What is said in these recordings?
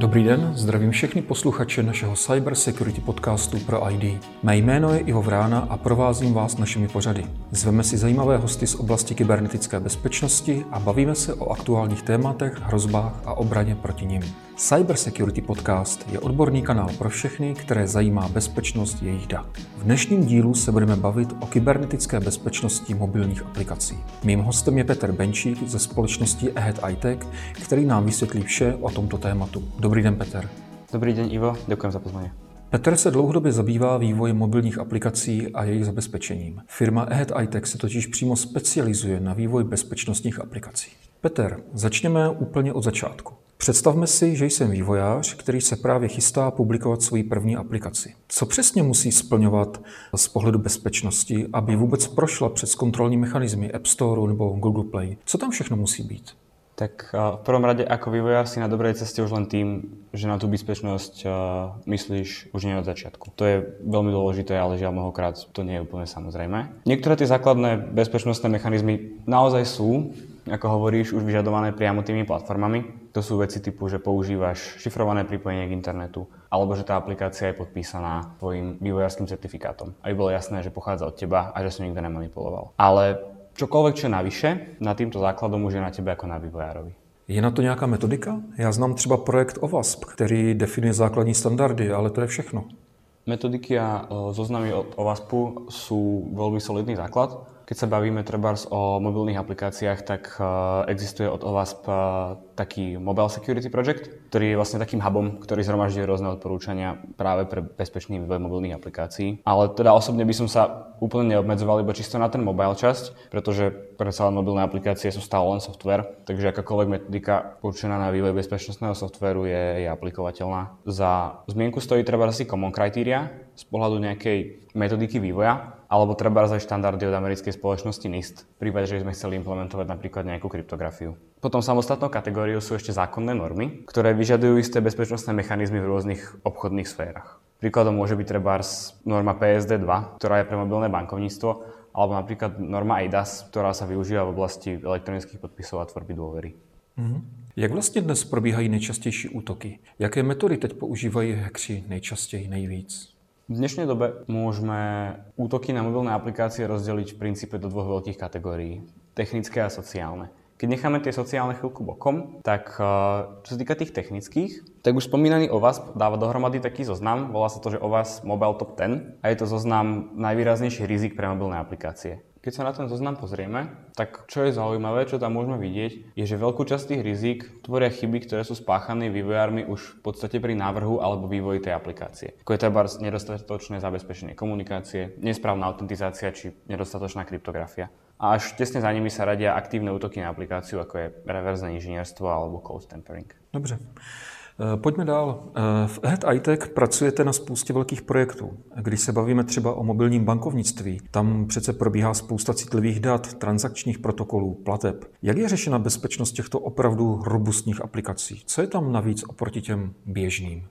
Dobrý den, zdravím všechny posluchače našeho Cyber Security podcastu pro ID. Mé jméno je Ivo Vrána a provázím vás našimi pořady. Zveme si zajímavé hosty z oblasti kybernetické bezpečnosti a bavíme se o aktuálních tématech, hrozbách a obraně proti nim. Cyber Security Podcast je odborný kanál pro všechny, které zajímá bezpečnost jejich dat. V dnešním dílu se budeme bavit o kybernetické bezpečnosti mobilních aplikací. Mým hostem je Petr Benčík ze společnosti Ahead iTech, který nám vysvětlí vše o tomto tématu. Dobrý den, Petr. Dobrý den, Ivo, děkuji za pozvání. Petr se dlouhodobě zabývá vývojem mobilních aplikací a jejich zabezpečením. Firma Ahead iTech se totiž přímo specializuje na vývoj bezpečnostních aplikací. Petr, začněme úplně od začátku. Představme si, že jsem vývojář, který se právě chystá publikovat svoji první aplikaci. Co přesně musí splňovat z pohledu bezpečnosti, aby vůbec prošla přes kontrolní mechanismy App Store nebo Google Play? Co tam všechno musí být? Tak v prvom rade ako vývojár si na dobrej ceste už len tým, že na tú bezpečnosť myslíš už nie od začiatku. To je veľmi dôležité, ale žiaľ mnohokrát to nie je úplne samozrejme. Niektoré tie základné bezpečnostné mechanizmy naozaj sú, ako hovoríš, už vyžadované priamo tými platformami. To sú veci typu, že používaš šifrované pripojenie k internetu, alebo že tá aplikácia je podpísaná tvojim vývojárským certifikátom. Aby bolo jasné, že pochádza od teba a že si nikto nemanipuloval. Ale čokoľvek, čo je navyše, nad týmto základom už je na tebe ako na vývojárovi. Je na to nějaká metodika? Já znám třeba projekt OWASP, který definuje základní standardy, ale to je všechno. Metodiky a e, zoznamy od OWASPu sú veľmi solidný základ. Keď sa bavíme trebárs o mobilných aplikáciách, tak e, existuje od OWASP e, taký Mobile Security Project, ktorý je vlastne takým hubom, ktorý zhromažďuje rôzne odporúčania práve pre bezpečný vývoj mobilných aplikácií. Ale teda osobne by som sa úplne neobmedzoval iba čisto na ten mobile časť, pretože predsa len mobilné aplikácie sú stále len software, takže akákoľvek metodika určená na vývoj bezpečnostného softwaru je, je aplikovateľná. Za zmienku stojí treba asi Common Criteria z pohľadu nejakej metodiky vývoja, alebo treba aj štandardy od americkej spoločnosti NIST, v prípade, že sme chceli implementovať napríklad nejakú kryptografiu. Potom samostatnou kategóriou sú ešte zákonné normy, ktoré vyžadujú isté bezpečnostné mechanizmy v rôznych obchodných sférach. Príkladom môže byť treba norma PSD2, ktorá je pre mobilné bankovníctvo, alebo napríklad norma EIDAS, ktorá sa využíva v oblasti elektronických podpisov a tvorby dôvery. Mm-hmm. Jak vlastně dnes probíhají nejčastější útoky? Jaké metody teď používají hackři nejčastěji, nejvíc? V dnešnej dobe môžeme útoky na mobilné aplikácie rozdeliť v princípe do dvoch veľkých kategórií. Technické a sociálne. Keď necháme tie sociálne chvíľku bokom, tak eh, čo sa týka tých technických, tak už spomínaný OWASP dáva dohromady taký zoznam, volá sa to, že OWASP Mobile Top 10 a je to zoznam najvýraznejších rizik pre mobilné aplikácie. Keď sa na ten zoznam pozrieme, tak čo je zaujímavé, čo tam môžeme vidieť, je, že veľkú časť tých rizik tvoria chyby, ktoré sú spáchané vývojármi už v podstate pri návrhu alebo vývoji tej aplikácie. Ako je treba nedostatočné zabezpečenie komunikácie, nesprávna autentizácia či nedostatočná kryptografia. A až tesne za nimi sa radia aktívne útoky na aplikáciu, ako je reverzné inžinierstvo alebo code tampering. Dobře. Eh, pojďme dál. Eh, v Head iTech pracujete na spoustě velkých projektů. Když se bavíme třeba o mobilním bankovnictví, tam přece probíhá spousta citlivých dat, transakčních protokolů, plateb. Jak je řešena bezpečnost těchto opravdu robustních aplikací? Co je tam navíc oproti těm běžným?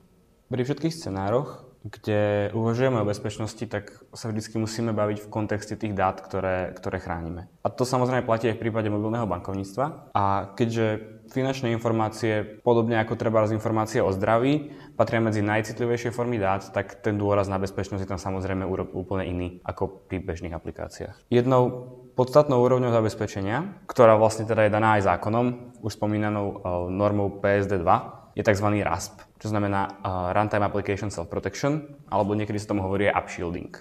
Pri všetkých scenároch kde uvažujeme o bezpečnosti, tak sa vždy musíme baviť v kontexte tých dát, ktoré, ktoré chránime. A to samozrejme platí aj v prípade mobilného bankovníctva. A keďže finančné informácie, podobne ako treba z informácie o zdraví, patria medzi najcitlivejšie formy dát, tak ten dôraz na bezpečnosť je tam samozrejme úplne iný ako pri bežných aplikáciách. Jednou podstatnou úrovňou zabezpečenia, ktorá vlastne teda je daná aj zákonom, už spomínanou eh, normou PSD 2, je tzv. RASP, čo znamená uh, Runtime Application Self-Protection, alebo niekedy sa tomu hovorí upshielding.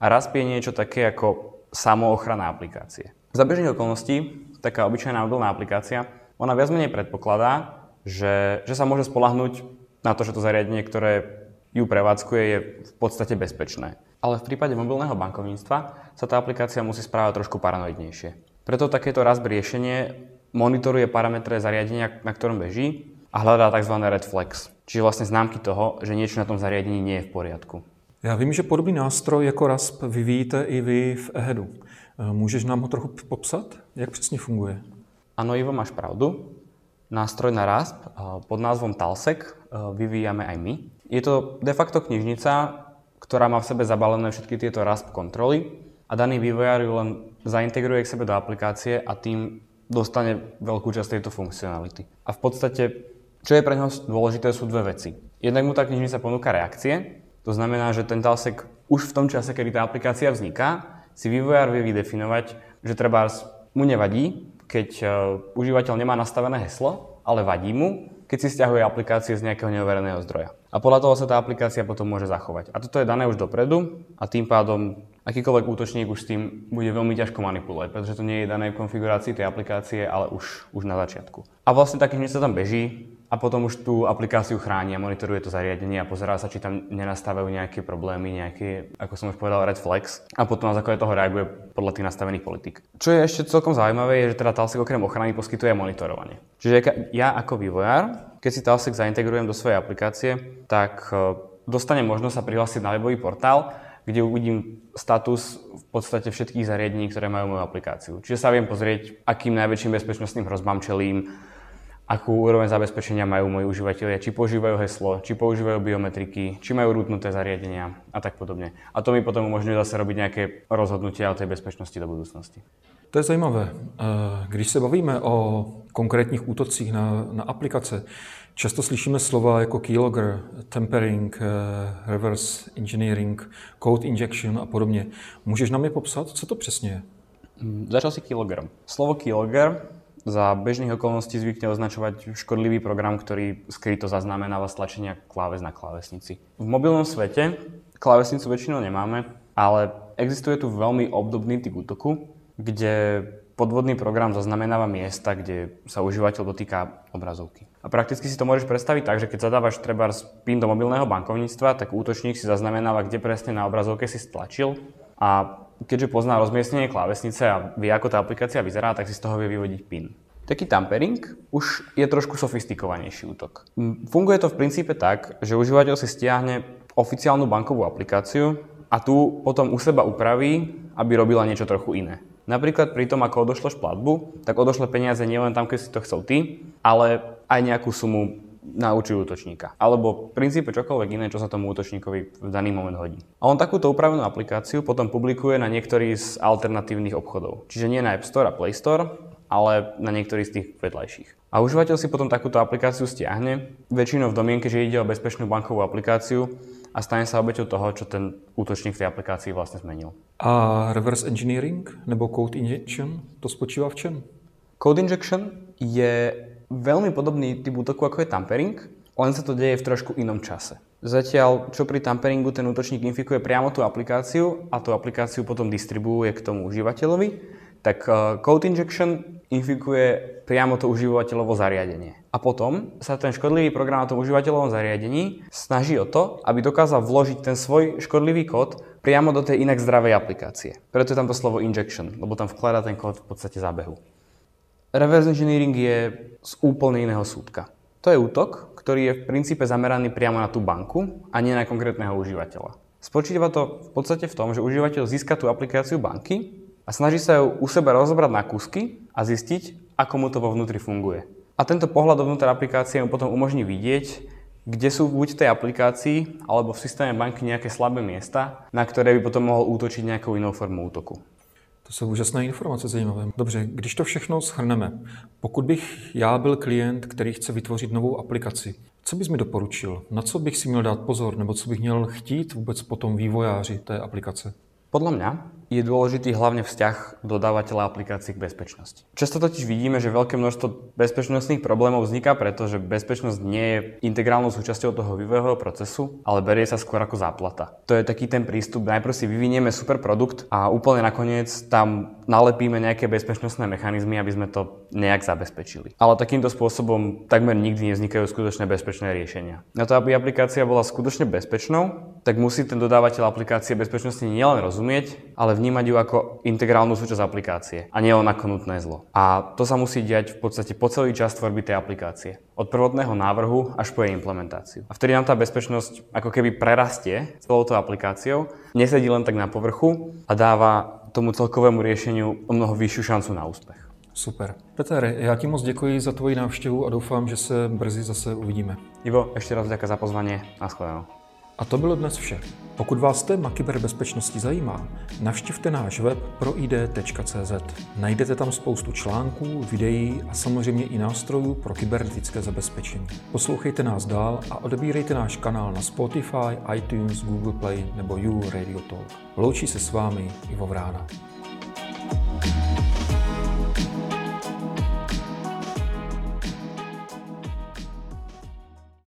A RASP je niečo také ako samoochrana aplikácie. Za bežných okolností, taká obyčajná mobilná aplikácia, ona viac menej predpokladá, že, že sa môže spolahnúť na to, že to zariadenie, ktoré ju prevádzkuje, je v podstate bezpečné. Ale v prípade mobilného bankovníctva sa tá aplikácia musí správať trošku paranoidnejšie. Preto takéto RASP riešenie monitoruje parametre zariadenia, na ktorom beží a hľadá tzv. red flags, čiže vlastne známky toho, že niečo na tom zariadení nie je v poriadku. Já vím, že podobný nástroj jako RASP vyvíjíte i vy v EHEDu. Můžeš nám ho trochu popsat? Jak přesně funguje? Ano, Ivo, máš pravdu. Nástroj na RASP eh, pod názvom Talsec eh, vyvíjame aj my. Je to de facto knižnica, ktorá má v sebe zabalené všetky tieto RASP kontroly a daný vývojár ju len zaintegruje k sebe do aplikácie a tým dostane veľkú časť tejto funkcionality. A v podstate Čo je pre neho dôležité sú dve veci. Jednak mu tá knižnica ponúka reakcie, to znamená, že ten talsek už v tom čase, kedy tá aplikácia vzniká, si vývojár vie vydefinovať, že treba mu nevadí, keď uh, užívateľ nemá nastavené heslo, ale vadí mu, keď si stiahuje aplikácie z nejakého neovereného zdroja. A podľa toho sa tá aplikácia potom môže zachovať. A toto je dané už dopredu a tým pádom akýkoľvek útočník už s tým bude veľmi ťažko manipulovať, pretože to nie je dané v konfigurácii tej aplikácie, ale už, už na začiatku. A vlastne takých sa tam beží, a potom už tú aplikáciu chráni a monitoruje to zariadenie a pozerá sa, či tam nenastávajú nejaké problémy, nejaké, ako som už povedal, red flags a potom na základe toho reaguje podľa tých nastavených politik. Čo je ešte celkom zaujímavé, je, že teda Talsek okrem ochrany poskytuje monitorovanie. Čiže ja ako vývojár, keď si Talsek zaintegrujem do svojej aplikácie, tak e, dostane možnosť sa prihlásiť na webový portál, kde uvidím status v podstate všetkých zariadení, ktoré majú moju aplikáciu. Čiže sa viem pozrieť, akým najväčším bezpečnostným hrozbám čelím, akú úroveň zabezpečenia majú moji užívateľia, či používajú heslo, či používajú biometriky, či majú rútnuté zariadenia a tak podobne. A to mi potom umožňuje zase robiť nejaké rozhodnutia o tej bezpečnosti do budúcnosti. To je zajímavé. Eh, když se bavíme o konkrétních útocích na, na aplikace, často slyšíme slova jako keylogger, tempering, eh, reverse engineering, code injection a podobně. Můžeš nám je popsat, co to přesně je? Začal si keyloggerom. Slovo keylogger za bežných okolností zvykne označovať škodlivý program, ktorý skryto zaznamenáva stlačenia kláves na klávesnici. V mobilnom svete klávesnicu väčšinou nemáme, ale existuje tu veľmi obdobný typ útoku, kde podvodný program zaznamenáva miesta, kde sa užívateľ dotýka obrazovky. A prakticky si to môžeš predstaviť tak, že keď zadávaš treba PIN do mobilného bankovníctva, tak útočník si zaznamenáva, kde presne na obrazovke si stlačil a keďže pozná rozmiestnenie klávesnice a vie, ako tá aplikácia vyzerá, tak si z toho vie vyvodiť PIN. Taký tampering už je trošku sofistikovanejší útok. Funguje to v princípe tak, že užívateľ si stiahne oficiálnu bankovú aplikáciu a tu potom u seba upraví, aby robila niečo trochu iné. Napríklad pri tom, ako odošleš platbu, tak odošle peniaze nielen tam, keď si to chcel ty, ale aj nejakú sumu naučí útočníka. Alebo v princípe čokoľvek iné, čo sa tomu útočníkovi v daný moment hodí. A on takúto upravenú aplikáciu potom publikuje na niektorý z alternatívnych obchodov. Čiže nie na App Store a Play Store, ale na niektorý z tých vedľajších. A užívateľ si potom takúto aplikáciu stiahne, väčšinou v domienke, že ide o bezpečnú bankovú aplikáciu a stane sa obeťou toho, čo ten útočník v tej aplikácii vlastne zmenil. A reverse engineering nebo code injection, to spočíva v čem? Code injection je veľmi podobný typ útoku, ako je tampering, len sa to deje v trošku inom čase. Zatiaľ, čo pri tamperingu ten útočník infikuje priamo tú aplikáciu a tú aplikáciu potom distribuuje k tomu užívateľovi, tak uh, code injection infikuje priamo to užívateľovo zariadenie. A potom sa ten škodlivý program na tom užívateľovom zariadení snaží o to, aby dokázal vložiť ten svoj škodlivý kód priamo do tej inak zdravej aplikácie. Preto je tam to slovo injection, lebo tam vkladá ten kód v podstate zábehu. Reverse engineering je z úplne iného súdka. To je útok, ktorý je v princípe zameraný priamo na tú banku a nie na konkrétneho užívateľa. Spočíva to v podstate v tom, že užívateľ získa tú aplikáciu banky a snaží sa ju u seba rozobrať na kúsky a zistiť, ako mu to vo vnútri funguje. A tento pohľad dovnútra aplikácie mu potom umožní vidieť, kde sú buď v tej aplikácii alebo v systéme banky nejaké slabé miesta, na ktoré by potom mohol útočiť nejakou inou formou útoku. To jsou úžasné informace, zajímavé. Dobře, když to všechno shrneme, pokud bych já byl klient, který chce vytvořit novou aplikaci, co bys mi doporučil? Na co bych si měl dát pozor, nebo co bych měl chtít vůbec potom vývojáři té aplikace? Podľa mňa je dôležitý hlavne vzťah dodávateľa aplikácií k bezpečnosti. Často totiž vidíme, že veľké množstvo bezpečnostných problémov vzniká preto, že bezpečnosť nie je integrálnou súčasťou toho vývojového procesu, ale berie sa skôr ako záplata. To je taký ten prístup, najprv si vyvinieme super produkt a úplne nakoniec tam nalepíme nejaké bezpečnostné mechanizmy, aby sme to nejak zabezpečili. Ale takýmto spôsobom takmer nikdy nevznikajú skutočné bezpečné riešenia. Na to, aby aplikácia bola skutočne bezpečnou, tak musí ten dodávateľ aplikácie bezpečnosti nielen rozumieť, ale vnímať ju ako integrálnu súčasť aplikácie a nie len ako nutné zlo. A to sa musí diať v podstate po celý čas tvorby tej aplikácie. Od prvotného návrhu až po jej implementáciu. A vtedy nám tá bezpečnosť ako keby prerastie celou tou aplikáciou, nesedí len tak na povrchu a dáva tomu celkovému riešeniu o mnoho vyššiu šancu na úspech. Super. Peter, já ti moc děkuji za tvoji návštěvu a doufám, že se brzy zase uvidíme. Ivo, ešte raz ďakujem za pozvanie. Naschledanou. A to bylo dnes vše. Pokud vás téma kyberbezpečnosti zajímá, navštivte náš web proid.cz. Najdete tam spoustu článků, videí a samozřejmě i nástrojů pro kybernetické zabezpečení. Poslouchejte nás dál a odebírejte náš kanál na Spotify, iTunes, Google Play nebo You Radio Talk. Loučí se s vámi Ivo Vrána.